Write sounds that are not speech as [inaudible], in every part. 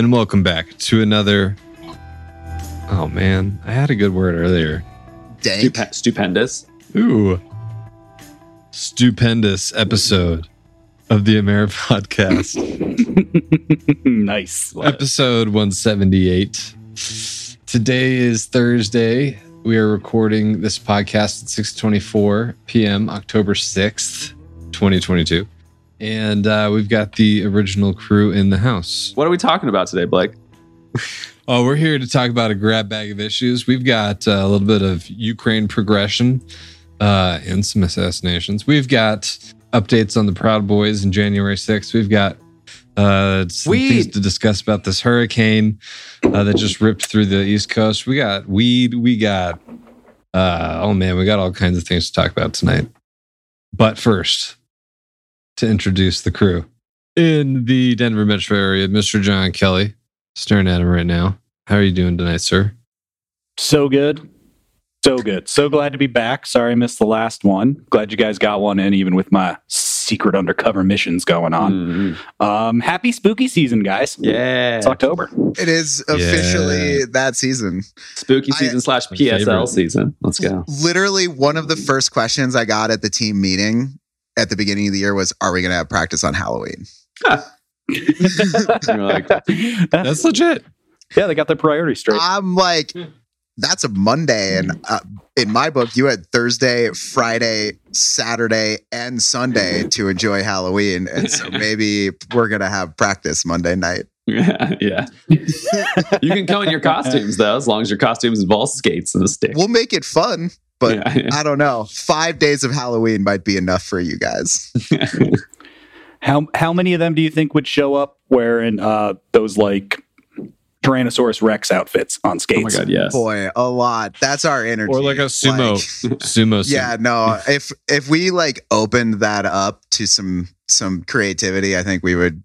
and welcome back to another. Oh man, I had a good word earlier. Dank. Stupe- stupendous. Ooh, stupendous episode of the Amer podcast, [laughs] nice. [laughs] episode 178. Today is Thursday. We are recording this podcast at 6:24 p.m. October 6th, 2022. And uh, we've got the original crew in the house. What are we talking about today, Blake? [laughs] Oh, we're here to talk about a grab bag of issues. We've got uh, a little bit of Ukraine progression uh, and some assassinations. We've got updates on the Proud Boys and January 6th. We've got uh, some Weed. things to discuss about this hurricane uh, that just ripped through the East Coast. We got weed. We got, uh, oh man, we got all kinds of things to talk about tonight. But first, to introduce the crew in the Denver metro area, Mr. John Kelly, staring at him right now. How are you doing tonight, sir? So good. So good. So glad to be back. Sorry I missed the last one. Glad you guys got one in, even with my secret undercover missions going on. Mhm. Um, happy spooky season, guys. Yeah. It's October. It is officially that season. Spooky I- season slash My PSL favorite. season. Let's go. Literally, one of the first questions I got at the team meeting at the beginning of the year was, "Are we going to have practice on Halloween?" [laughs] You're like, That's legit. yeah, they got their priorities straight. I'm like, "That's a Monday," and uh, in my book, you had Thursday, Friday, Saturday, and Sunday to enjoy Halloween, and so [laughs] maybe we're going to have practice Monday night. yeah, [laughs] yeah. you can come in your costumes though, as long as your costumes involve skates and a stick. We'll make it fun, but Yeah, yeah. I don't know. Five days of Halloween might be enough for you guys. [laughs] How how many of them do you think would show up wearing uh, those like Tyrannosaurus Rex outfits on skates? oh my god, yes. Boy, a lot. That's our energy. Or like a sumo, Like, [laughs] sumo. suit. yeah, no. If if we like opened that up to some some creativity, I think we would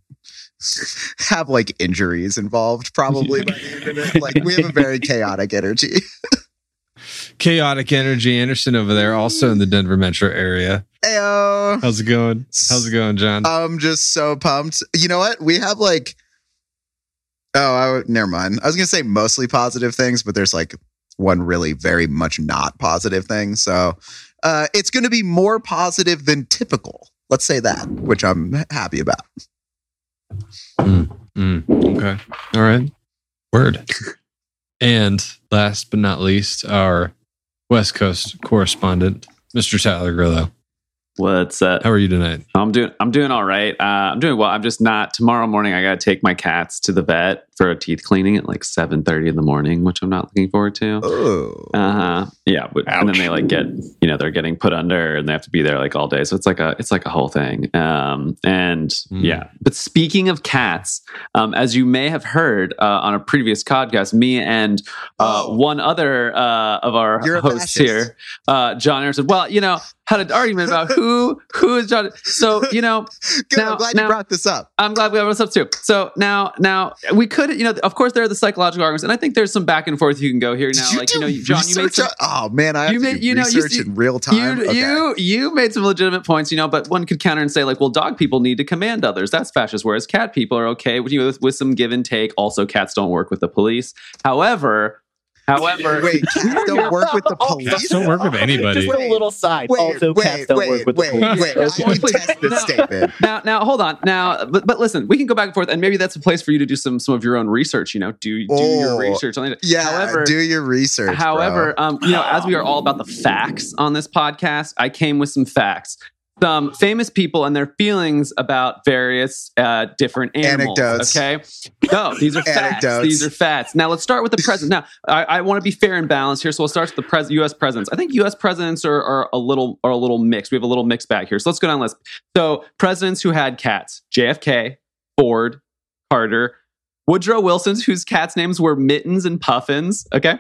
[laughs] have like injuries involved probably by the end of it. Like we have a very chaotic energy. Chaotic energy. Anderson over there, also in the Denver metro area. Ayo. How's it going? How's it going, John? I'm just so pumped. You know what? We have like oh, I, never mind. I was gonna say mostly positive things, but there's like one really very much not positive thing. So uh, it's gonna be more positive than typical. Let's say that, which I'm happy about. Mm, okay. All right. Word. [laughs] and last but not least, our West Coast correspondent, Mr. Tyler Grillo. What's up? How are you tonight? I'm doing I'm doing all right. Uh, I'm doing well. I'm just not tomorrow morning I gotta take my cats to the vet for a teeth cleaning at like 7:30 in the morning, which I'm not looking forward to. Oh, Uh-huh. Yeah. But, and then they like get, you know, they're getting put under and they have to be there like all day. So it's like a it's like a whole thing. Um and Mm. yeah. But speaking of cats, um, as you may have heard uh, on a previous podcast, me and uh, Oh. one other uh, of our You're hosts here, uh, John Anderson. Well, you know, had an argument about who who is John. So, you know, [laughs] good. now- I'm glad now- you brought this up. I'm glad we have this up too. So now, now we could, you know, of course there are the psychological arguments, and I think there's some back and forth you can go here now. Did like, you know, John, you made some, oh man, I have you to made- you know, you in real time. you, Okay. you, you made some legitimate points, you know, but one could counter and say like, well, dog people need to command others. That's fascist, whereas cat people are okay with you know, with, with some give and take. Also, cats don't work with the police. However, however, Wait, cats don't work with the police. Cats don't work with anybody. Just a little side. Wait, also, wait, cats don't wait, work with wait, the police. wait. I Okay. can test this [laughs] statement. now now hold on now but, but listen we can go back and forth and maybe that's a place for you to do some some of your own research you know do do your Oh, research on it Yeah, however do your research. bro. However, um, you know, as we are all about the facts on this podcast, I came with some facts. Some famous people and their feelings about various uh, different animals. Anecdotes. Okay, no, these are [laughs] facts. These are facts. Now let's start with the president. Now I, I want to be fair and balanced here, so we'll start with the pres- U.S. presidents. I think U.S. presidents are, are a little are a little mixed. We have a little mixed bag here. So let's go down the list. So presidents who had cats: JFK, Ford, Carter, Woodrow Wilson's, whose cats' names were Mittens and Puffins. Okay.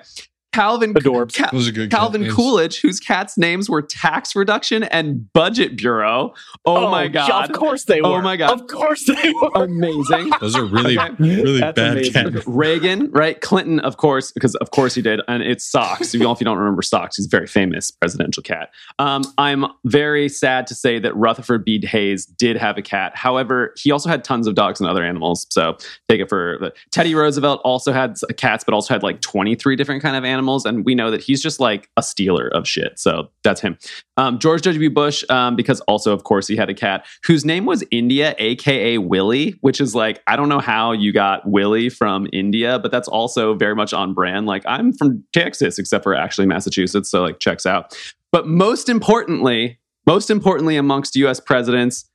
Calvin Adorbs. Cal- Those are good. Calvin names. Coolidge, whose cats' names were Tax Reduction and Budget Bureau. Oh, my god. Of course they were. Oh my God. Of course they were. Amazing. Those are really, Okay. really That's bad amazing. cat. Reagan, right? Clinton, of course, because of course he did, and it's Socks. If you if you don't remember Socks, he's a very famous presidential cat. Um, I'm very sad to say that Rutherford B. Hayes did have a cat. However, he also had tons of dogs and other animals. So take it for Teddy Roosevelt also had cats, but also had like 23 different kind of animals, and we know that he's just like a stealer of shit. So that's him. Um, George W. Bush, um, because also, of course, he had a cat whose name was India, aka Willie, which is like, I don't know how you got Willie from India, but that's also very much on brand. Like, I'm from Texas, except for actually Massachusetts. So, like, checks out. But most importantly, most importantly, amongst US presidents,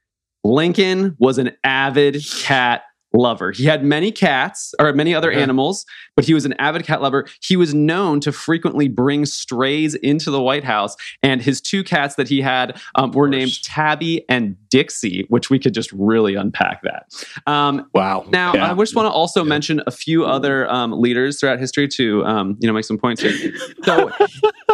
Lincoln was an avid cat lover. He had many cats or many other Okay. animals, but he was an avid cat lover. He was known to frequently bring strays into the White House, and his two cats that he had um, were named Tabby and Dixie, which we could just really unpack that. Um, Wow. now, Yeah. I just want to also Yeah. mention a few other um, leaders throughout history to, um, you know, make some points here. So,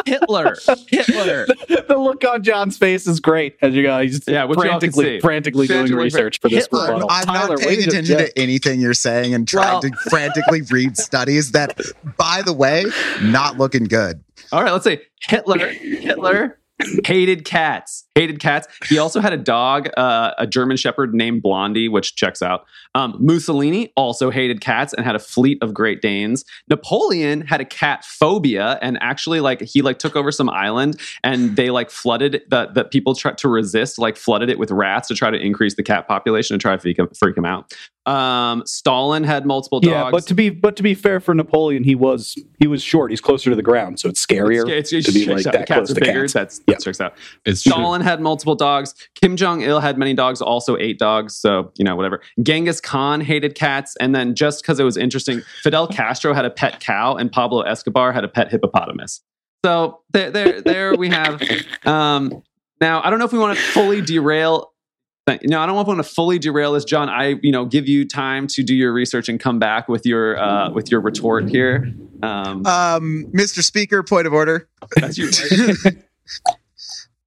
Hitler, [laughs] Hitler, the look on John's face is great as you guys Yeah, which y'all can see. frantically, frantically doing Frantically- research for this Hitler. rebuttal. I'm Tyler, not paying attention to anything you're saying and trying Well- to frantically read studies that, by the way, not looking good. All right, let's say Hitler. Hitler hated cats. Hated cats. He also had a dog, uh, a German Shepherd named Blondie, which checks out. Um, Mussolini also hated cats and had a fleet of Great Danes. Napoleon had a cat phobia and actually, like, he like took over some island and they like flooded that that people tried to resist, like flooded it with rats to try to increase the cat population and try to freak him, freak him out. Um, Stalin had multiple dogs. Yeah, but to be but to be fair for Napoleon, he was he was short. He's closer to the ground, so it's scarier It's- it's- to be like that cats close are to bigger. cats. That's Yeah. that checks out. It's true. Stalin had multiple dogs. Kim Jong Il had many dogs, also eight dogs. So, you know, whatever. Genghis Khan hated cats. And then just because it was interesting, Fidel Castro had a pet cow and Pablo Escobar had a pet hippopotamus. So there, there, there we have. Um, now, I don't know if we want to fully derail. No, I don't want to fully derail this, John. I, you know, give you time to do your research and come back with your uh, with your retort here. Um, Um, Mr. Speaker, point of order. [laughs]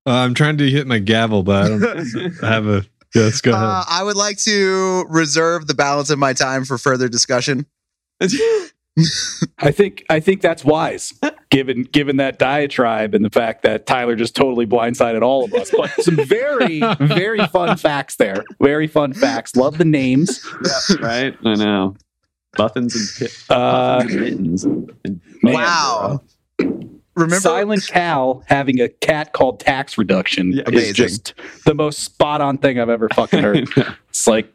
that's you. Uh, I'm trying to hit my gavel, but I don't I [laughs] have a. Yeah, let's go ahead. Uh, I would like to reserve the balance of my time for further discussion. [laughs] I think I think that's wise, given given that diatribe and the fact that Tyler just totally blindsided all of us. But some very [laughs] very fun facts there. Very fun facts. Love the names. right? I know. Muffins and, pit, Uh, muffins and mittens. And, and Man, wow. Remember, Silent [laughs] Cal having a cat called Tax Reduction Yeah, is just the most spot on thing I've ever fucking heard. [laughs] It's like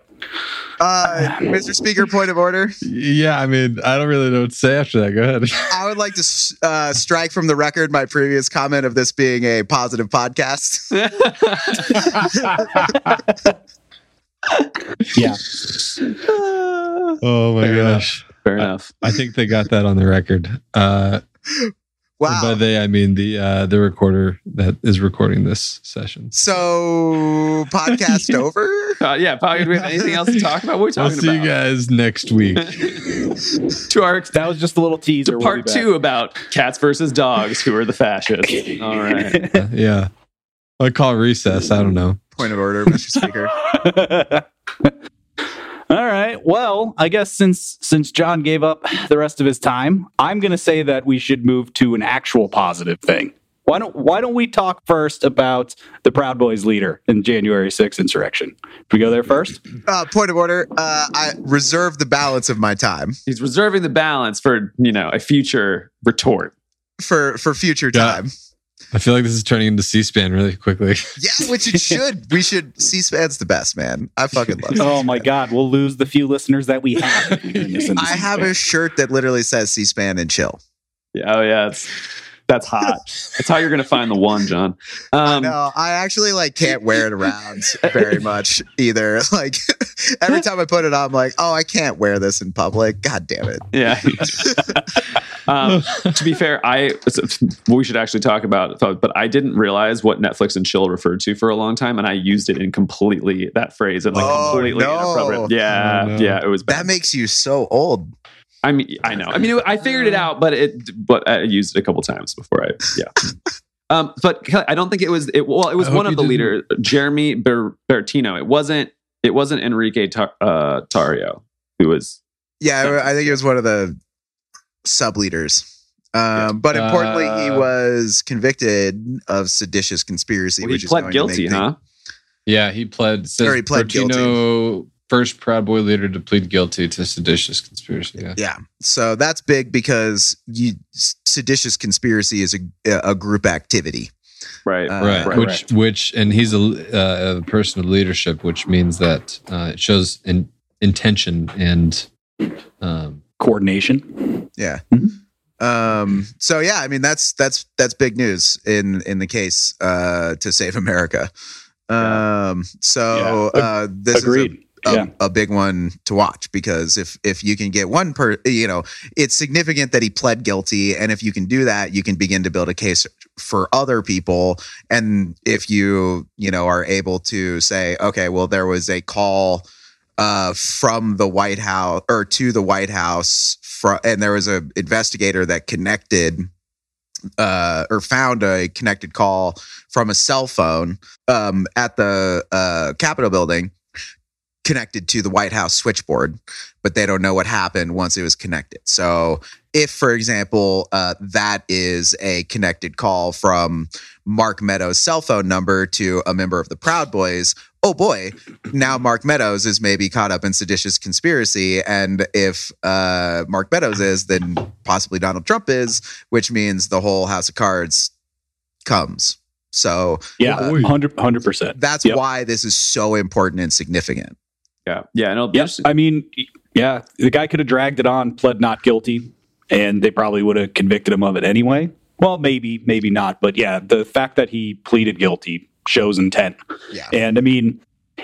uh, Mr. Speaker, point of order. yeah, I mean, I don't really know what to say after that. Go ahead. I would like to uh, strike from the record my previous comment of this being a positive podcast. [laughs] yeah. Oh my Fair enough. gosh. Fair enough. I think they got that on the record. Uh, and by Wow. they, I mean the uh, the recorder that is recording this session. So, podcast [laughs] over? Uh, yeah, Paul, do we have anything else to talk about? We're talking I'll see talking you guys next week. [laughs] to our That was just a little teaser. to We'll part two about cats versus dogs. Who are the fascists? [laughs] All right. Uh, yeah, I call recess. I don't know. Point of order, Mr. Speaker. All right. Well, I guess since since John gave up the rest of his time, I'm going to say that we should move to an actual positive thing. Why don't Why don't we talk first about the Proud Boys leader in January 6th insurrection? If we go there first, Uh, point of order. Uh, I reserve the balance of my time He's reserving the balance for you know a future retort. for for future Yeah. time. I feel like this is turning into C-SPAN really quickly. Yeah, which it should. We should. C-SPAN's the best, man. I fucking love. It. Oh my God, we'll lose the few listeners that we have. if we turn this [laughs] into I have a shirt that literally says C-SPAN and chill. Yeah, oh yeah, it's, that's hot. that's how you're gonna find the one, John. Um, no, I actually like can't wear it around very much either. [laughs] Like every time I put it on, I'm like, oh, I can't wear this in public. God damn it. Yeah. [laughs] um, to be fair, I we should actually talk about but I didn't realize what Netflix and chill referred to for a long time, and I used it in completely that phrase and like Oh, completely no. inappropriate. Yeah, Oh, no. yeah, it was bad. That makes you so old. I mean, I know. I mean, I figured it out, but it, but I used it a couple times before I, yeah. [laughs] Um, but I don't think it was. It, well, it was I one of the didn't- leaders, Jeremy Ber- Bertino. It wasn't. It wasn't Enrique Tar- uh, Tarrio who was. Yeah, I think it was one of the sub leaders. Um, but importantly, he Uh, was convicted of seditious conspiracy, Well, he which is pled going guilty, to make huh? Yeah, he pled. Says Or he pled Bertino, first Proud Boy leader to plead guilty to seditious conspiracy. Yeah. Yeah. So that's big because you seditious conspiracy is a, a group activity. Right. Uh, Right, right, which which and he's a, uh, a person of leadership, which means that uh, it shows in, intention and um, Coordination. Yeah. Mhm. Um, so yeah, I mean that's that's that's big news in in the case uh to save America. Um so Yeah. uh this is a yeah. a big one to watch because if if you can get one per you know it's significant that he pled guilty. And if you can do that you can begin to build a case for other people. And if you you know are able to say okay well there was a call uh from the white house or to the white house from and there was a investigator that connected uh, or found a connected call from a cell phone um, at the uh, Capitol building connected to the White House switchboard, but they don't know what happened once it was connected. So, if, for example, uh, that is a connected call from Mark Meadows' cell phone number to a member of the Proud Boys, oh boy, now Mark Meadows is maybe caught up in seditious conspiracy. And if uh, Mark Meadows is, then possibly Donald Trump is, which means the whole House of Cards comes. So Yeah. Uh, 100 percent. that's Yep. why this is so important and significant. Yeah. Yeah. And it'll be Yes. I mean, yeah, the guy could have dragged it on, pled not guilty, and they probably would have convicted him of it anyway. Well, maybe, maybe not. But yeah, the fact that he pleaded guilty shows intent. Yeah. And I mean,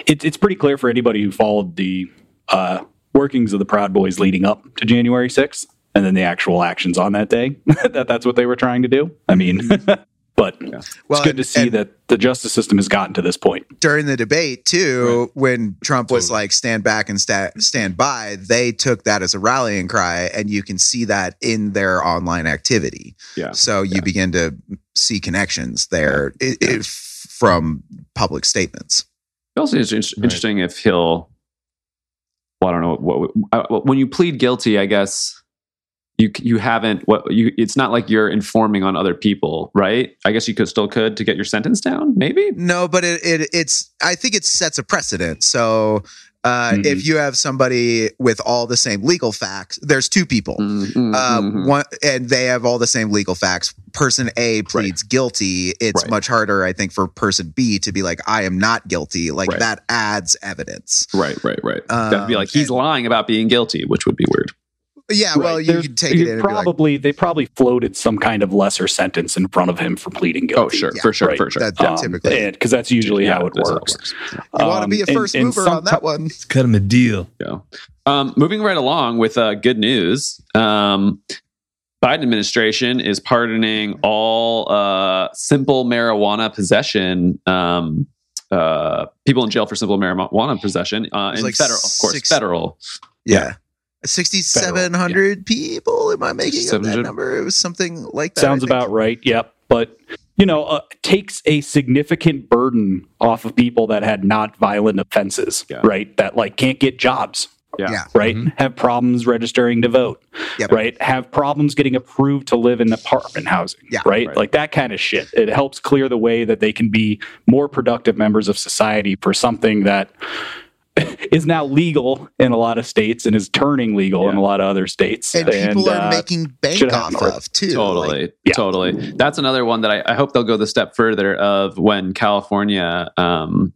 it, it's pretty clear for anybody who followed the uh, workings of the Proud Boys leading up to January 6th and then the actual actions on that day [laughs] that that's what they were trying to do. I mean, [laughs] but it's Well, good and- to see that the justice system has gotten to this point. during the debate too when trump was Totally. like stand back and sta- stand by they took that as a rallying cry and you can see that in their online activity Yeah. so you Yeah. begin to see connections there i- if from public statements Also, it's inter- Right. interesting if he'll. Well, I don't know what, what uh, when you plead guilty. I guess you you haven't what you. It's not like you're informing on other people, right? I guess you could still could to get your sentence down, maybe. no but it, it it's i think it sets a precedent so uh, Mhm. if you have somebody with all the same legal facts there's two people Mm, uh, mhm. one and they have all the same legal facts. Person A pleads guilty. It's Right. much harder, I think, for person B to be like, "I am not guilty." Like Right. that adds evidence. Right, right, right. That'd be Um, like he's and- lying about being guilty, which would be weird. Yeah, well, you There's- can take it you in and be like, probably they probably floated some kind of lesser sentence in front of him for pleading guilty. Oh, sure, Yeah, for sure, right. for sure. That- Yeah. typically. because that's usually how it that's works. "You want to Um, be a and- first and mover on that one." let's cut him a deal. Yeah. Um, moving right along with uh, good news. Um, Biden administration is pardoning all uh, simple marijuana possession. Um, uh, people in jail for simple marijuana possession uh, in like federal, of course, six- federal. Yeah. 6,700 people. Am I making up that number? It was something like that. Sounds about right. Yep. But you know, uh, takes a significant burden off of people that had not violent offenses, Yeah. right? That like can't get jobs, Yeah. Yeah. right? Mhm. Have problems registering to vote, Yep. right? Have problems getting approved to live in apartment housing, Yeah. right? Right. Like that kind of shit. It helps clear the way that they can be more productive members of society for something that [laughs] is now legal in a lot of states and is turning legal in a lot of other states. And people are uh, making bank should off happen. of too. Totally, Like, Yeah. totally. That's another one that I, I hope they'll go the step further of when California um,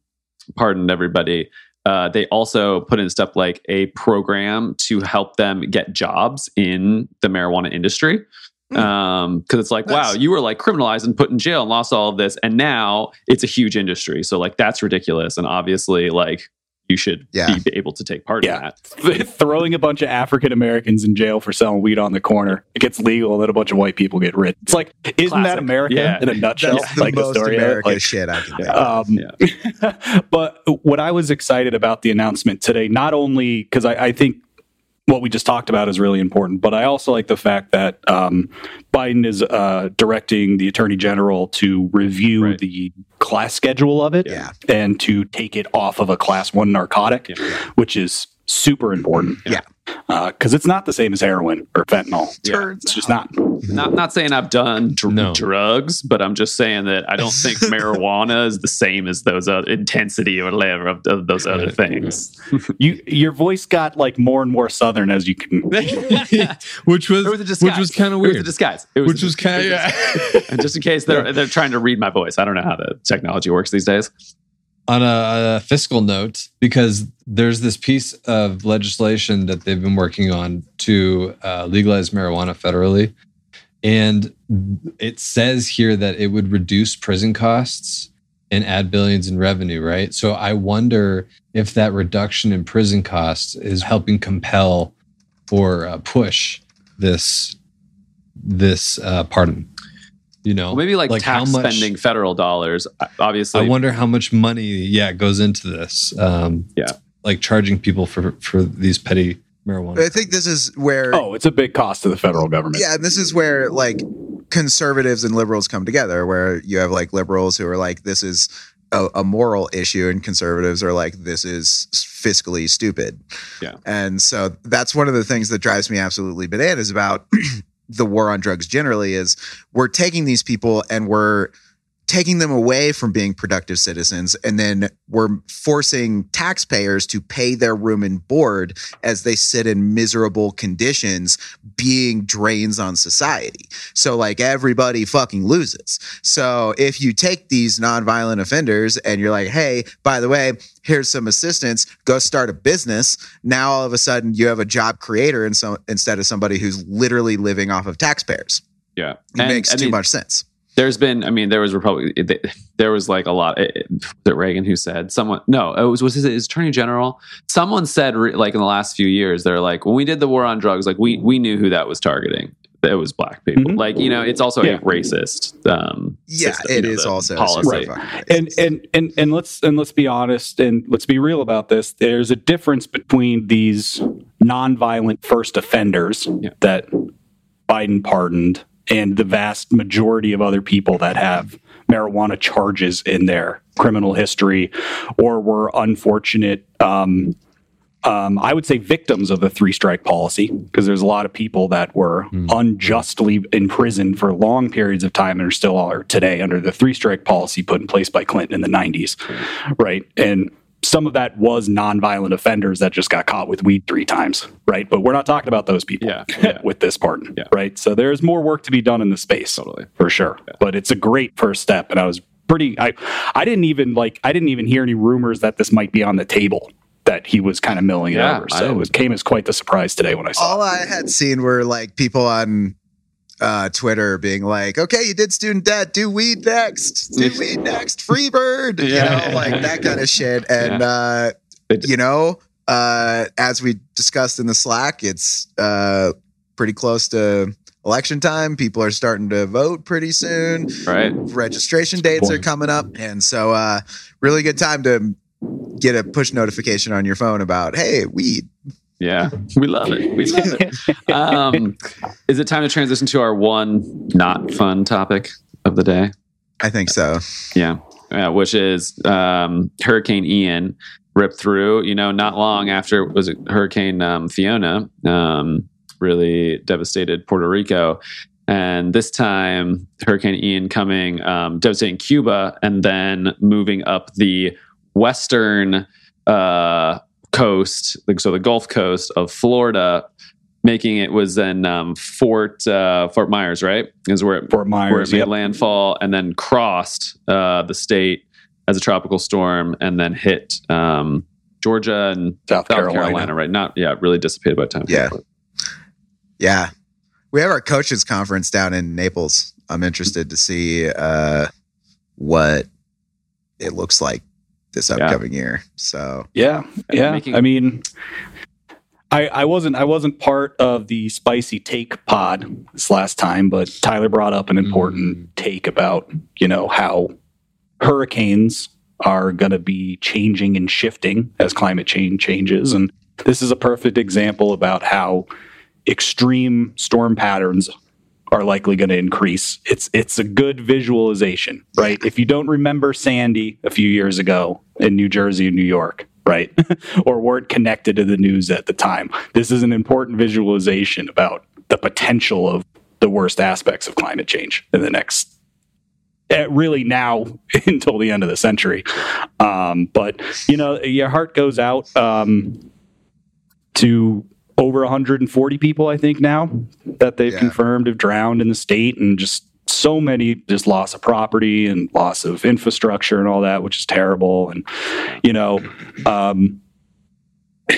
pardoned everybody. Uh, they also put in stuff like a program to help them get jobs in the marijuana industry. Hmm. Um, because it's like, wow, you were like criminalized and put in jail and lost all of this, and now it's a huge industry. So like that's ridiculous, and obviously like you should Yeah. be able to take part in Yeah. that. [laughs] throwing a bunch of African Americans in jail for selling weed on the corner. It gets legal, and then a bunch of white people get rich. It's like, isn't that America Yeah. in a nutshell? That's the like most of it? America Like, shit I can think Yeah. um, [laughs] but what I was excited about the announcement today, not only because I, I think what we just talked about is really important. But I also like the fact that um, Biden is uh, directing the attorney general to review Right. the class schedule of it Yeah. and to take it off of a class one narcotic, Yeah. which is super important. Yeah. Because it's not the same as heroin or fentanyl. Yeah. It's just not. Not not saying I've done dr- No. drugs, but I'm just saying that I don't think [laughs] marijuana is the same as those uh, intensity or whatever of, of those other things. You your voice got like more and more southern as you can. [laughs] which was, It was disguise. which was kind of It was a weird. disguise. It was Which a was kind of yeah. [laughs] And just in case they're they're trying to read my voice, I don't know how the technology works these days. On a, a fiscal note because there's this piece of legislation that they've been working on to uh, legalize marijuana federally. And it says here that it would reduce prison costs and add billions in revenue right? So i wonder if that reduction in prison costs is helping compel or uh, push this this uh, pardon you know Well, maybe like, tax how much- spending federal dollars. Obviously, I wonder how much money, yeah, goes into this. Um, Yeah. like charging people for for these petty marijuana. I think this is where Oh, it's a big cost to the federal government. Yeah, and this is where like conservatives and liberals come together, where you have like liberals who are like, this is a, a moral issue, and conservatives are like, this is fiscally stupid. Yeah. And so that's one of the things that drives me absolutely bananas about [clears throat] the war on drugs generally is we're taking these people and we're taking them away from being productive citizens and then we're forcing taxpayers to pay their room and board as they sit in miserable conditions being drains on society. So like everybody fucking loses. So if you take these nonviolent offenders and you're like hey by the way here's some assistance go start a business now all of a sudden you have a job creator and so instead of somebody who's literally living off of taxpayers. Yeah, it And, makes I too mean, much sense There's been, I mean, there was Republic. There was like a lot. It, it- was it Reagan who said someone? No, it was was his, his attorney general. Someone said re- like in the last few years, they're like when we did the war on drugs, like we we knew who that was targeting. It was black people. Mhm. Like you know, it's also Yeah. a racist. Um, yeah system, it you know, is also policy. Right. and racist. and and and let's and let's be honest and let's be real about this there's a difference between these nonviolent first offenders Yeah. that biden pardoned and the vast majority of other people that have marijuana charges in their criminal history or were unfortunate um, um, I would say victims of the three strike policy because there's a lot of people that were Hmm. unjustly imprisoned for long periods of time and are still are today under the three strike policy put in place by Clinton in the 90s, right? And some of that was nonviolent offenders that just got caught with weed three times, right? But we're not talking about those people Yeah, yeah. [laughs] with this pardon, Yeah. right? So there's more work to be done in the space Totally. for sure. But it's a great first step, and I was pretty. I I didn't even like. I didn't even hear any rumors that this might be on the table. That he was kind of milling it Yeah, over. I So it was, came as quite the surprise today when I saw. all it. I had seen were like people on uh, Twitter being like, "Okay, you did student debt, do weed next, do weed [laughs] next, free bird," you Yeah. know, like that kind of shit. And uh, you know, uh, as we discussed in the Slack, it's uh, pretty close to election time. People are starting to vote pretty soon. Right. Registration dates are coming up, and so uh, really good time to get a push notification on your phone about, "Hey, weed." Yeah, we love it. We love it. [laughs] Um, is it time to transition to our one not fun topic of the day? I think so. Yeah, uh, which is um, Hurricane Ian ripped through. You know, not long after was it Hurricane um, Fiona um, really devastated Puerto Rico, and this time Hurricane Ian coming um, devastating Cuba, and then moving up the western uh, coast, so the Gulf Coast of Florida. Making it was then um, Fort uh, Fort Myers, right? Is where it Fort where it Myers. made Yep. landfall and then crossed uh, the state as a tropical storm and then hit um, Georgia and South, South Carolina. Carolina. right? Not yeah, really dissipated by time. Yeah. Yeah. We have our coaches conference down in Naples. I'm interested to see uh, what it looks like this Yeah. upcoming year. So Yeah, yeah. Making- I mean, I I wasn't I wasn't part of the spicy take pod this last time, but Tyler brought up an mm. important take about you know how hurricanes are going to be changing and shifting as climate change changes, and this is a perfect example about how extreme storm patterns are likely going to increase. It's it's a good visualization, right? If you don't remember Sandy a few years ago in New Jersey and New York, right? [laughs] or weren't connected to the news at the time. This is an important visualization about the potential of the worst aspects of climate change in the next uh, really now [laughs] until the end of the century. Um, but you know, your heart goes out um, to over 140 people, I think now that they've Yeah. confirmed have drowned in the state, and just so many just loss of property and loss of infrastructure and all that, which is terrible. And you know, um, [laughs]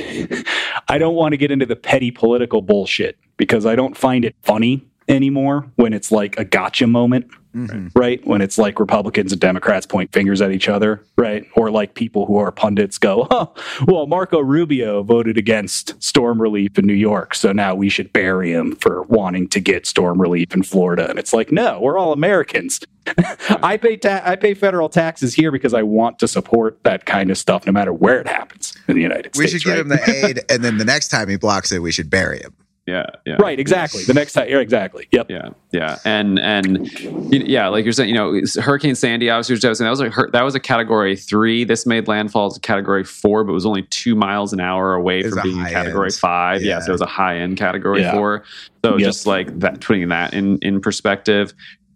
I don't want to get into the petty political bullshit because I don't find it funny anymore when it's like a gotcha moment Mhm. right? When it's like Republicans and Democrats point fingers at each other, right? Or like people who are pundits go, oh, well, Marco Rubio voted against storm relief in New York, so now we should bury him for wanting to get storm relief in Florida. And it's like, no, we're all Americans. [laughs] I pay ta- I pay federal taxes here because I want to support that kind of stuff, no matter where it happens in the United We States. We should give right? him the [laughs] aid, and then the next time he blocks it, we should bury him. Yeah, yeah. right, exactly. The next time, yeah, exactly. Yep. Yeah, yeah, and and yeah, like you're saying, you know, Hurricane Sandy obviously was devastating. That was a hur- that was a Category Three. This made landfall as a Category Four, but was only two miles an hour away from being high Category end. Five. Yeah. Yeah. so it was a high end Category Yeah. Four. So Yep. just like that, putting that in in perspective,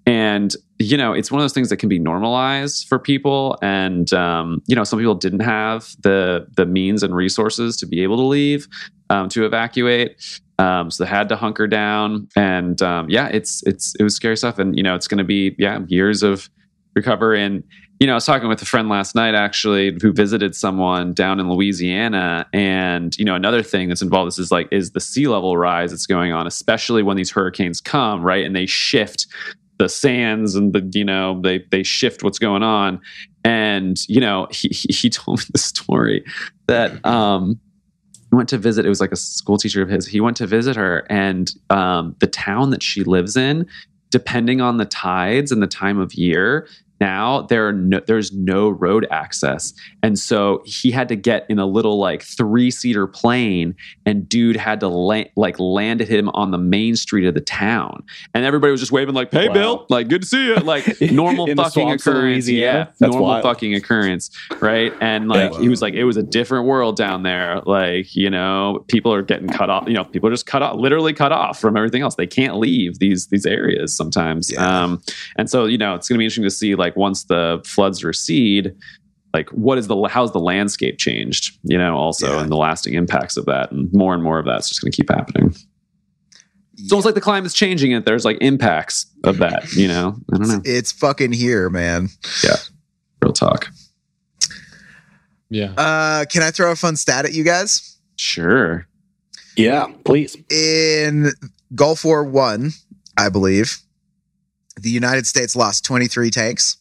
and you know, it's one of those things that can be normalized for people, and um, you know, some people didn't have the the means and resources to be able to leave um, to evacuate. Um, so they had to hunker down, and um, yeah, it's it's it was scary stuff, and you know it's going to be yeah years of recovery. And you know, I was talking with a friend last night actually who visited someone down in Louisiana, and you know another thing that's involved this is like is the sea level rise that's going on, especially when these hurricanes come, right, and they shift the sands and the you know they they shift what's going on, and you know he he, told me the story that um went to visit it was like a school teacher of his he went to visit her and um, the town that she lives in depending on the tides and the time of year now there are no, there's no road access. And so he had to get in a little like three seater plane and dude had to la- like landed him on the main street of the town. And everybody was just waving like hey Wow. bill like good to see you like [laughs] normal fucking occurrence. Yeah That's normal wild. fucking occurrence right? And like Yeah. he was like it was a different world down there. Like you know people are getting cut off you know people are just cut off literally cut off from everything else. They can't leave these these areas sometimes. Yeah. um and so you know it's going to be interesting to see like once the floods recede like what is the how's the landscape changed you know also Yeah. and the lasting impacts of that and more and more of that's just going to keep happening it's almost like the climate's changing it there's like impacts of that you know i don't know It's fucking here, man. Yeah. Real talk Yeah. Uh, can I throw a fun stat at you guys? sure Yeah, please. In Gulf War One, I believe, the United States lost 23 tanks.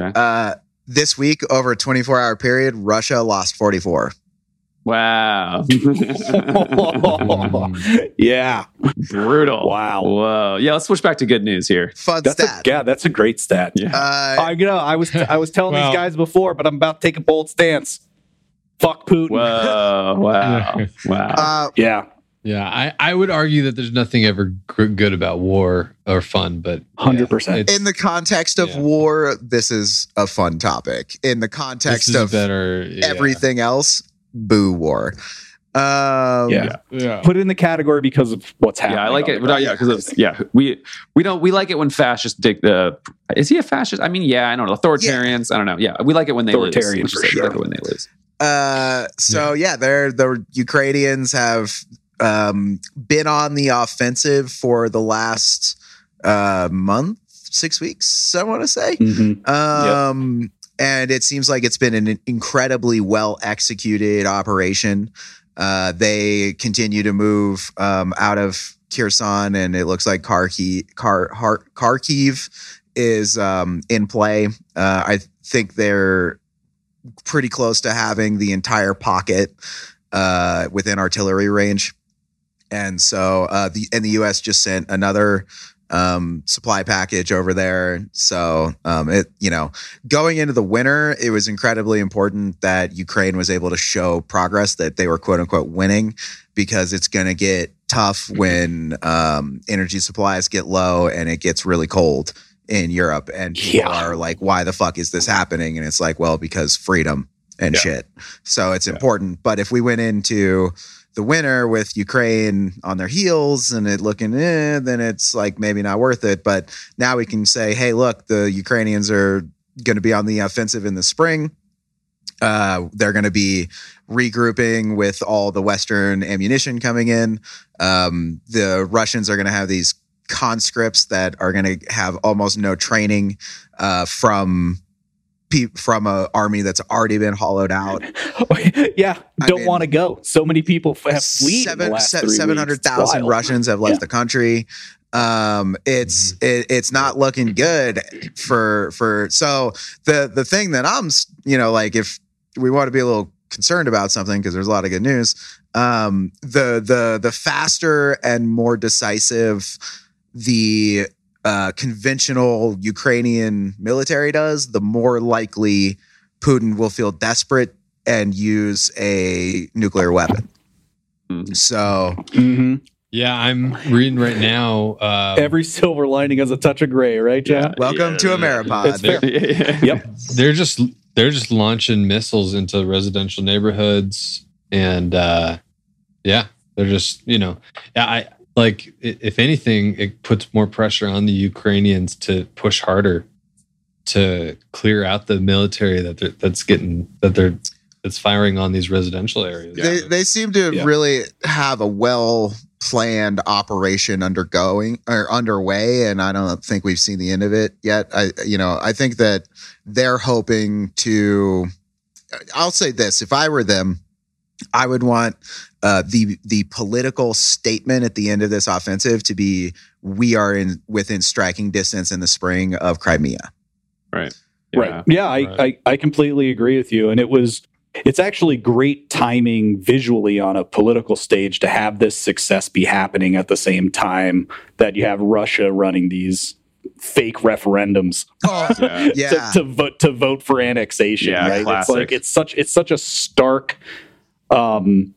Okay. Uh, this week, over a 24 hour period, Russia lost 44. wow [laughs] [laughs] yeah. brutal Wow. whoa yeah let's switch back to good news here Fun That's a, stat. yeah, that's a great stat. yeah Uh, I you know I was I was telling Well- these guys before, but I'm about to take a bold stance. Fuck Putin. whoa [laughs] wow wow uh, Yeah, Yeah. I, I would argue that there's nothing ever good about war or fun, but yeah, 100%. it's- in the context of Yeah. war, this is a fun topic. In the context of better. yeah. everything else, boo war. Um, yeah. Yeah. Put it in the category because of what's happening. yeah, I like it. the yeah, because yeah, we we don't we like it when fascists dig the. Is he a fascist? I mean, yeah, I don't know. Authoritarians, I don't know. Yeah, we like it when they lose. Authoritarian Let's for just like it when they lose. Uh, so yeah, they're the Ukrainians have um, been on the offensive for the last uh, month, six weeks. I want to say, Mhm. um, and it seems like it's been an incredibly well executed operation. Uh, they continue to move um, out of Kherson, and it looks like Kharkiv, Khar, Har, Kharkiv is um, in play. Uh, I think they're pretty close to having the entire pocket uh, within artillery range. And so uh, the and the U.S. just sent another um, supply package over there. So um, it, you know, going into the winter, it was incredibly important that Ukraine was able to show progress that they were quote unquote winning because it's going to get tough when um, energy supplies get low and it gets really cold in Europe and people Yeah. are like, why the fuck is this happening? And it's like, well, because freedom and Yeah. shit. So it's important. But if we went into the winter with Ukraine on their heels and it looking, eh, then it's like maybe not worth it. But now we can say, hey, look, the Ukrainians are going to be on the offensive in the spring. Uh, they're going to be regrouping with all the Western ammunition coming in. Um, the Russians are going to have these conscripts that are going to have almost no training uh, from pe- from a army that's already been hollowed out. [laughs] yeah, I don't want to go. So many people have fled Seven se- three 700,000 Russians have left Yeah. the country. Um, it's it, it's not looking good for for so the the thing that I'm you know like if we want to be a little concerned about something because there's a lot of good news. Um, the the the faster and more decisive the uh, conventional Ukrainian military does, the more likely Putin will feel desperate and use a nuclear weapon. Mhm. So Mhm. Yeah, I'm reading right now. Uh, Every silver lining has a touch of gray, right, John? welcome to Ameripod. It's fair. Yeah. Yep. they're just they're just launching missiles into residential neighborhoods, and uh, yeah, they're just you know, I like if anything, it puts more pressure on the Ukrainians to push harder to clear out the military that they're, that's getting that they're that's firing on these residential areas. they they seem to Yeah. really have a well planned operation undergoing or underway and i don't think we've seen the end of it yet i you know i think that they're hoping to i'll say this if i were them i would want uh, the the political statement at the end of this offensive to be we are in within striking distance in the spring of crimea Right. Right. Yeah, I, Right. I, I completely agree with you. And it was, it's actually great timing visually on a political stage to have this success be happening at the same time that you have Russia running these fake referendums oh [laughs] Yeah. yeah to, to vote to vote for annexation. Yeah, right. It's classic. like it's such it's such a stark um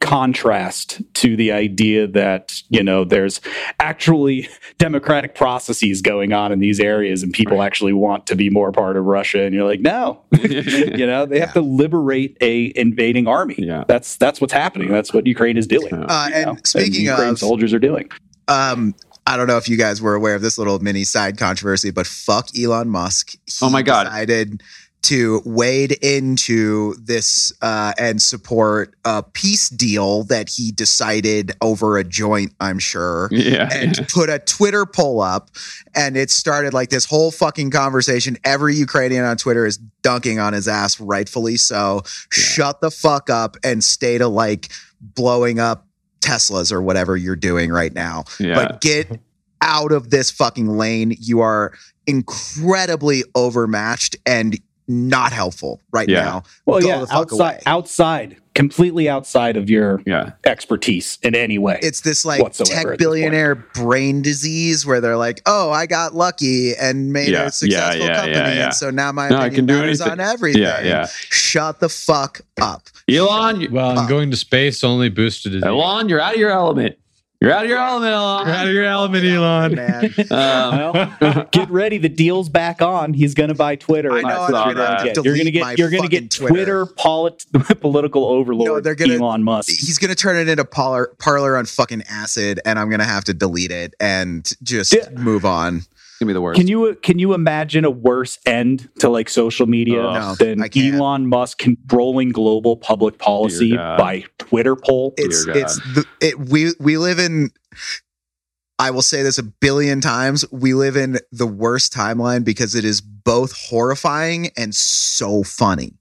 contrast to the idea that you know there's actually democratic processes going on in these areas and people actually want to be more part of Russia. And you're like no. [laughs] [laughs] You know they have to liberate a invading army. Yeah. that's that's what's happening. That's what Ukraine is doing. Uh, you and know, speaking Ukraine of soldiers are doing. Um, I don't know if you guys were aware of this little mini side controversy, but fuck Elon Musk. He Oh my God. Decided to wade into this uh, and support a peace deal that he decided over a joint. I'm sure. Yeah. And put a Twitter poll up, and it started like this whole fucking conversation. Every Ukrainian on Twitter is dunking on his ass, rightfully so. Shut the fuck up and stay to like blowing up Teslas or whatever you're doing right now yeah. but get out of this fucking lane. You are incredibly overmatched and not helpful right Yeah. now. well Go yeah the fuck outside away. outside completely outside of your yeah. expertise in any way It's this like Whatsoever at tech billionaire brain disease where they're like, "Oh, I got lucky and made Yeah, a successful yeah, yeah, company, yeah, yeah. and so now my No, I opinion can do matters anything. on everything." Yeah. Yeah. Shut the fuck up. Elon, you, Well, and going to space only boosted his. Elon, you're out of your element. You're out of your element, Elon. You're out of your element, Elon. Man, [laughs] Um, Well, [laughs] get ready. The deal's back on. He's going to buy Twitter. I know I I'm gonna that. You're going to get. You're going to fucking get Twitter, polit- [laughs] political overlord No, they're gonna- Elon Musk. he's gonna turn it into Parler, Parler on fucking acid, and I'm gonna have to delete it and just Yeah. move on. Give me the worst. Can you can you imagine a worse end to like social media Oh. No, than I. Elon Musk controlling global public policy by Twitter poll? it's it's the it we we live in I will say this a billion times. We live in the worst timeline because it is both horrifying and so funny.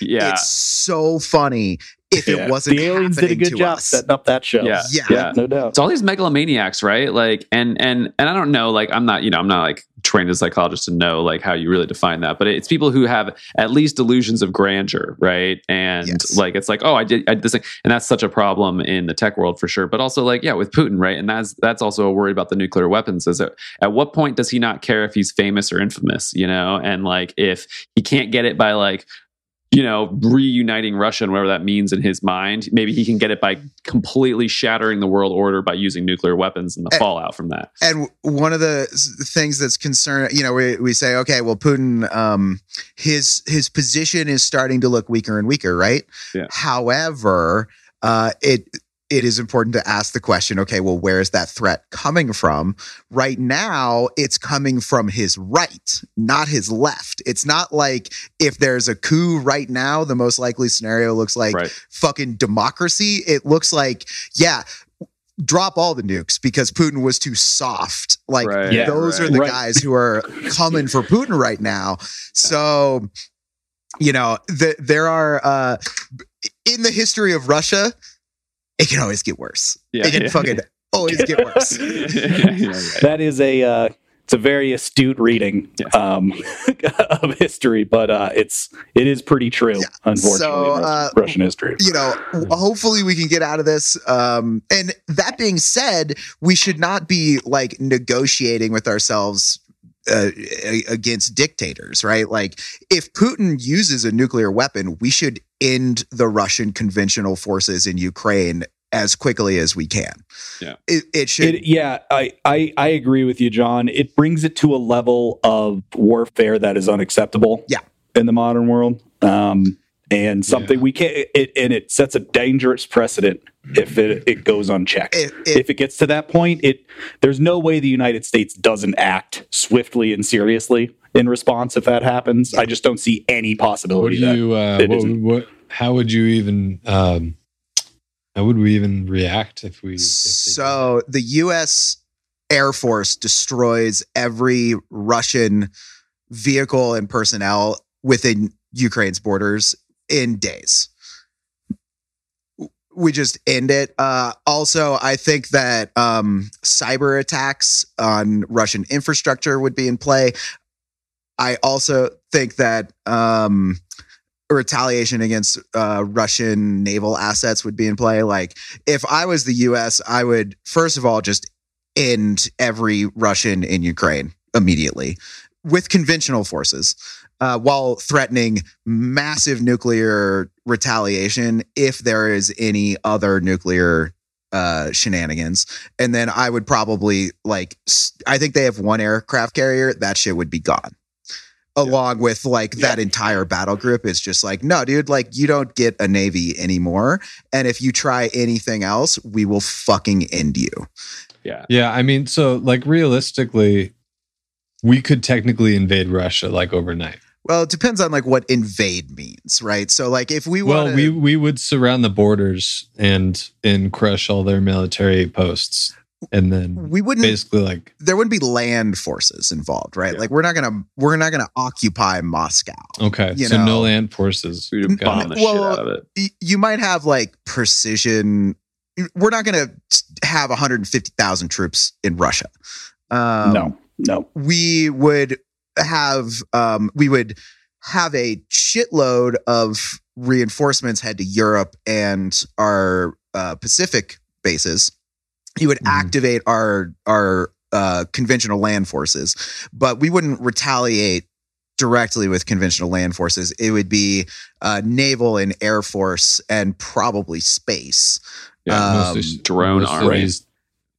yeah. It's so funny if Yeah. it wasn't the aliens did a good job us. setting up that show. Yeah. Yeah. Yeah. no doubt. it's all these megalomaniacs, right? Like, and and and I don't know, like, I'm not, you know, I'm not like trained as a psychologist to know like how you really define that. But it's people who have at least delusions of grandeur, right? And Yes. like it's like, oh, I did, I did this thing, and that's such a problem in the tech world for sure. But also like, yeah, with Putin, right? And that's that's also a worry about the nuclear weapons. Is that at what point does he not care if he's famous or infamous? You know, and like if he can't get it by like you know, reuniting Russia and whatever that means in his mind. Maybe he can get it by completely shattering the world order by using nuclear weapons and the Eh, fallout from that. and one of the things that's concerned you know we, we say okay well putin um his his position is starting to look weaker and weaker right Yeah. however uh it it is important to ask the question okay well where is that threat coming from right now it's coming from his right not his left it's not like if there's a coup right now the most likely scenario looks like right. fucking democracy. It looks like, yeah, drop all the nukes because Putin was too soft. Like Right, Yeah, those right. are the Right. guys who are [laughs] coming for Putin right now. So, you know, the, there are uh in the history of Russia, it can always get worse. Yeah, it can yeah. [laughs] fucking always get worse. [laughs] That is a uh, it's a very astute reading Yeah. um, [laughs] of history, but uh, it's it is pretty true. Yeah. Unfortunately, So, in Russian, uh, Russian history. you know, hopefully we can get out of this. Um, and that being said, we should not be like negotiating with ourselves uh, against dictators, right? Like, if Putin uses a nuclear weapon, we should end the Russian conventional forces in Ukraine as quickly as we can. Yeah. it, it should. It, yeah, I, I I agree with you, John. It brings it to a level of warfare that is unacceptable. Yeah. in the modern world, um, and something Yeah. we can't. It, and it sets a dangerous precedent if it, it goes unchecked. If- if- if it gets to that point, it there's no way the United States doesn't act swiftly and seriously in response if that happens. I just don't see any What possibility do that you? Uh, it what, isn't. what? How would you even? Um, how would we even react if we? If they did So the U.S. Air Force destroys every Russian vehicle and personnel within Ukraine's borders in days. We just end it. Uh, also, I think that um, cyber attacks on Russian infrastructure would be in play. I also think that um, retaliation against uh, Russian naval assets would be in play. Like, if I was the US, I would first of all just end every Russian in Ukraine immediately with conventional forces uh, while threatening massive nuclear retaliation if there is any other nuclear uh shenanigans. And then i would probably like, I think they have one aircraft carrier that shit would be gone. Along with like that entire battle group is just like no dude like you don't get a navy anymore. And if you try anything else we will fucking end you. Yeah. Yeah, I mean, so like realistically, we could technically invade Russia like overnight. Well it depends on like what invade means right so like if we well, we we would surround the borders and and crush all their military posts, and then we wouldn't basically like there wouldn't be land forces involved right Yeah. like we're not gonna we're not gonna occupy moscow okay, You so know. no land forces. We would bomb the shit out of it. you might have like precision. We're not going to have 150,000 troops in Russia. Um, no, no. we would have um, we would have a shitload of reinforcements head to Europe and our uh, Pacific bases. You would Mhm. activate our our uh, conventional land forces, but we wouldn't retaliate directly with conventional land forces. It would be uh, naval and air force and probably space. Yeah, um, drone mostly army. these-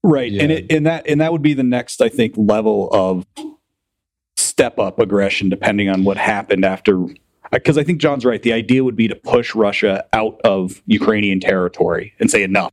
Right. And it and that and that would be the next, I think, level of step up aggression depending on what happened after uh, because I think John's right. The idea would be to push Russia out of Ukrainian territory and say enough.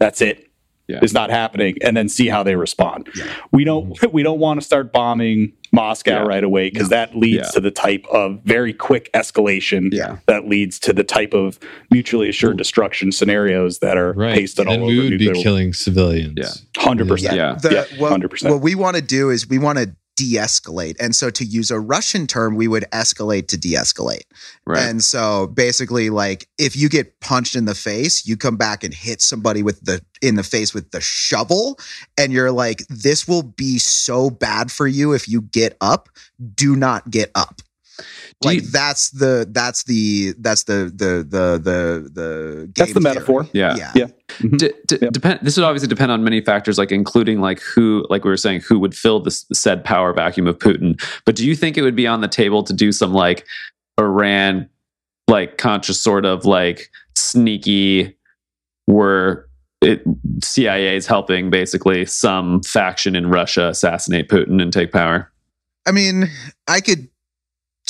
That's it. Yeah. It's not happening, and then see how they respond. Yeah. We don't [laughs] we don't want to start bombing Moscow Yeah. right away because that leads Yeah. to the type of very quick escalation Yeah. that leads to the type of mutually assured destruction scenarios that are right, pasted all and over we would be killing civilians. Yeah. Hundred percent. Yeah. The, Yeah, what, 100%. what we want to do is we want to de-escalate. And so to use a Russian term, we would escalate to de-escalate. Right. And so basically like if you get punched in the face, you come back and hit somebody with the in the face with the shovel and you're like this will be so bad for you if you get up. Do not get up. Do Like you- that's the that's the that's the the the the the That's the theory. metaphor. yeah. Yeah. Yeah. Mm-hmm. D- d- Yep. depend. This would obviously depend on many factors, like including like who, like we were saying, who would fill this said power vacuum of Putin. But do you think it would be on the table to do some like Iran, like conscious sort of like sneaky, where it CIA is helping basically some faction in Russia assassinate Putin and take power? I mean, I could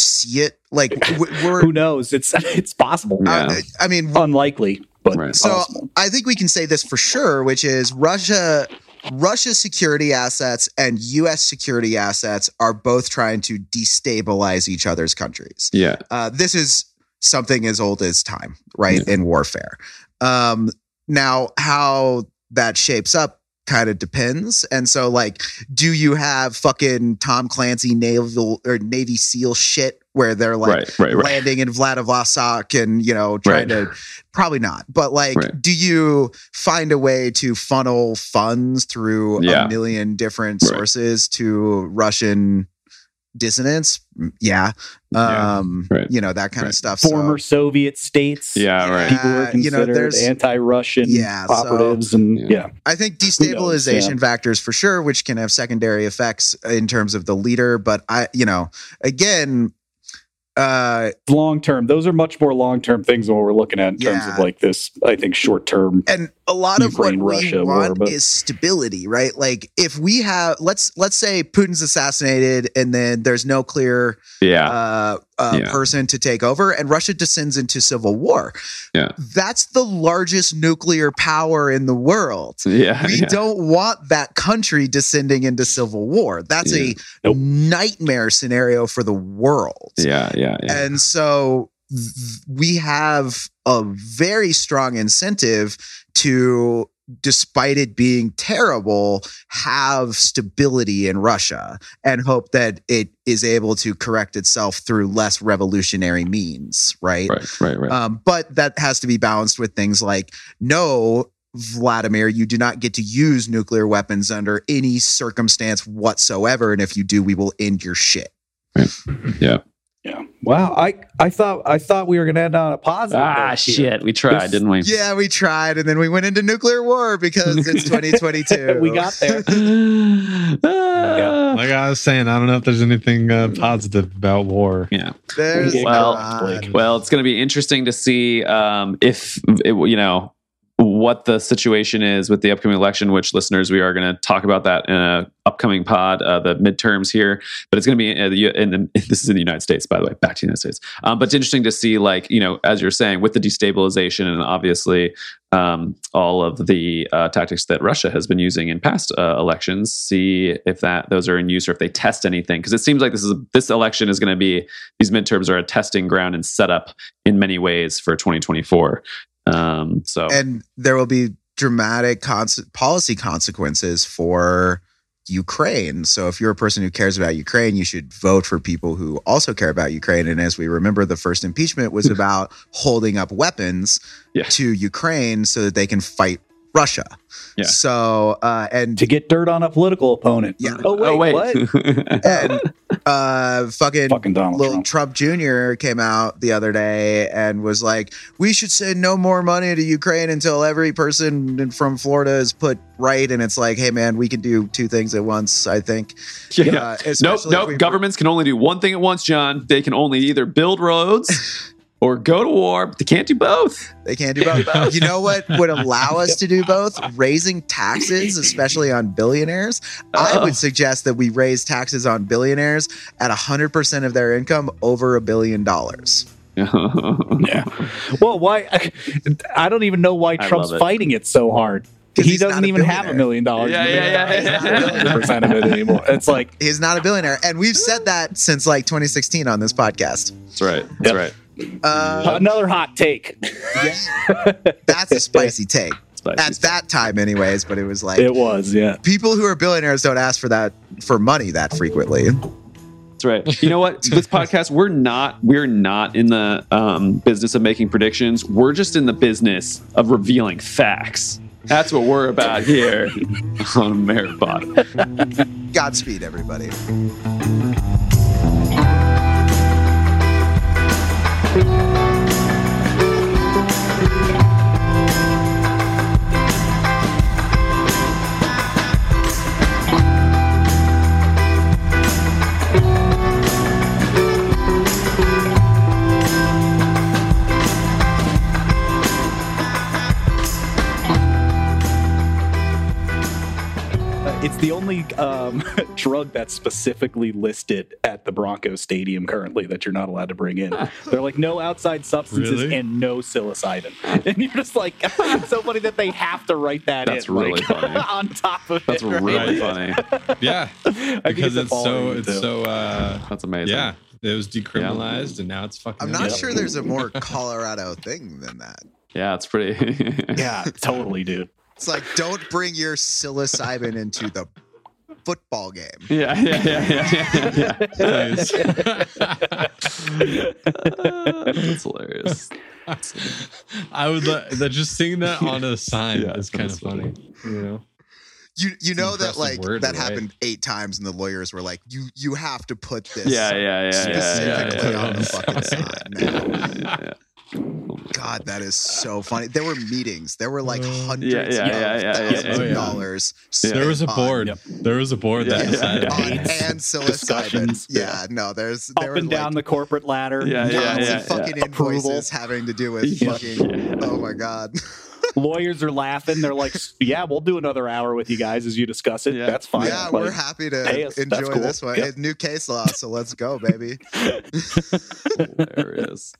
see it. Like we're. [laughs] Who knows? It's it's possible. Yeah. I, I mean, Unlikely, but Right. so possible. I think we can say this for sure, which is Russia. Russia's security assets and U.S. security assets are both trying to destabilize each other's countries. Yeah. Uh, this is something as old as time, right? In warfare. Um, now, how that shapes up kind of depends. And so, like, do you have fucking Tom Clancy naval or Navy SEAL shit where they're like right. Right. Right. landing in Vladivostok and you know trying to [laughs] probably not but like do you find a way to funnel funds through Yeah. a million different sources to Russian dissidents Mm, yeah Yeah. um Right. you know that kind Right. of stuff Former Soviet states. Yeah. Right. People were Uh, you know, there's- anti-Russian Yeah, so- operatives, and Yeah. yeah. I think destabilization yeah. factors for sure, which can have secondary effects in terms of the leader. But I, you know, again, uh, long term. Those are much more long term things than what we're looking at in terms of like this. I think short term. and a lot of what we Ukraine-Russia war, want but- is stability, right? Like if we have, let's let's say Putin's assassinated, and then there's no clear Yeah. uh, uh, Yeah. person to take over, and Russia descends into civil war. Yeah. that's the largest nuclear power in the world. [laughs] yeah. We yeah. don't want that country descending into civil war. That's Yeah. a Nope. nightmare scenario for the world. Yeah. Yeah. Yeah. And so we have a very strong incentive to, despite it being terrible, have stability in Russia and hope that it is able to correct itself through less revolutionary means, right? Right. Right. Right. Um, but that has to be balanced with things like no, Vladimir, you do not get to use nuclear weapons under any circumstance whatsoever. And if you do, we will end your shit. yeah. Yeah. Wow. I I thought I thought we were gonna end on a positive. Ah, here. shit. We tried, This- didn't we? Yeah, we tried, and then we went into nuclear war because it's [laughs] 2022. We got there. [laughs] Ah. Like I was saying, I don't know if there's anything uh, positive about war. Yeah. There's Well. Well, it's going to be interesting to see um, if it, you know what the situation is with the upcoming election. Which listeners, we are going to talk about that in an upcoming pod, uh, the midterms here. But it's going to be in the, in the, [laughs] this is in the United States, by the way, back to the United States. Um, but it's interesting to see, like you know, as you're saying, with the destabilization and obviously um, all of the uh, tactics that Russia has been using in past uh, elections. See if that those are in use or if they test anything, because it seems like this is this election is going to be these midterms are a testing ground and setup in many ways for 2024. Um, so and there will be dramatic cons- policy consequences for Ukraine. So if you're a person who cares about Ukraine, you should vote for people who also care about Ukraine. And as we remember, the first impeachment was [laughs] about holding up weapons Yeah. to Ukraine so that they can fight Russia. Yeah. So uh, and to get dirt on a political opponent. Yeah. Oh wait, oh wait, what? [laughs] and uh, fucking Fucking Donald little Trump. Trump. Jr. came out the other day and was like, "We should send no more money to Ukraine until every person from Florida is put right." And it's like, "Hey, man, we can do two things at once." I think. yeah. Uh, nope, nope. we- Governments can only do one thing at once, John. They can only either build roads [laughs] or go to war, but they can't do both. They can't do both. [laughs] you know what would allow us to do both? Raising taxes, especially on billionaires. I Oh. would suggest that we raise taxes on billionaires at 100% of their income over a billion dollars. [laughs] yeah. Well, why? I don't even know why Trump's it. fighting it so hard. He doesn't even have a million dollars. Yeah, yeah, yeah, yeah. percent of it anymore. It's like He's not a billionaire. And we've said that since like 2016 on this podcast. That's right. That's Yep. right. Uh, another hot take. yeah, that's a spicy take. [laughs] Spicy at that time, anyways. But it was like It was, yeah. people who are billionaires don't ask for that for money that frequently. That's right. You know what? This podcast, we're not we're not in the um, business of making predictions. We're just in the business of revealing facts. That's what we're about here [laughs] on Meritbot. Godspeed, everybody. Uh, It's the only um, [laughs] drug that's specifically listed at the Broncos Stadium currently that you're not allowed to bring in. They're like no outside substances Really? and no psilocybin, [laughs] and you're just like, [laughs] it's so funny that they have to write that That's in, really like, funny. on top of That's it. right? really funny. Yeah, because a it's so it's too. so uh That's amazing. yeah. It was decriminalized and now it's fucking. I'm not illegal. sure there's a more Colorado thing than that. Yeah, it's pretty. yeah, totally, dude. It's like don't bring your psilocybin into the football game. yeah, yeah, yeah, yeah, yeah, yeah. Nice. [laughs] That's hilarious. I would let that just seeing that on a sign Yeah, is kind of funny. funny. You know, You you know that like word, that right? happened eight times, and the lawyers were like, "You you have to put this Yeah, yeah, yeah, yeah, specifically yeah, yeah, on the yeah, fucking yeah, sign." Yeah, man." yeah, yeah. God, that is so funny. There were meetings. There were like Uh, hundreds yeah, yeah, of yeah, yeah, thousands yeah, of yeah. dollars. Yeah. there was a spent board. Yep. There was a board Yeah, that yeah, decided. [laughs] yeah. on, Aids, and psilocybin. discussions. Yeah, no, there's Up there and were down like the corporate ladder. Yeah, yeah, Nazi yeah, fucking yeah. invoices Approval. having to do with Yeah. fucking. Yeah. Oh my god. [laughs] Lawyers are laughing. They're like, "Yeah, we'll do another hour with you guys as you discuss it. Yeah. That's fine." yeah, Like, we're happy to pay us. That's enjoy cool. this one. Yep. It's new case law, so let's go, baby. [laughs] Hilarious.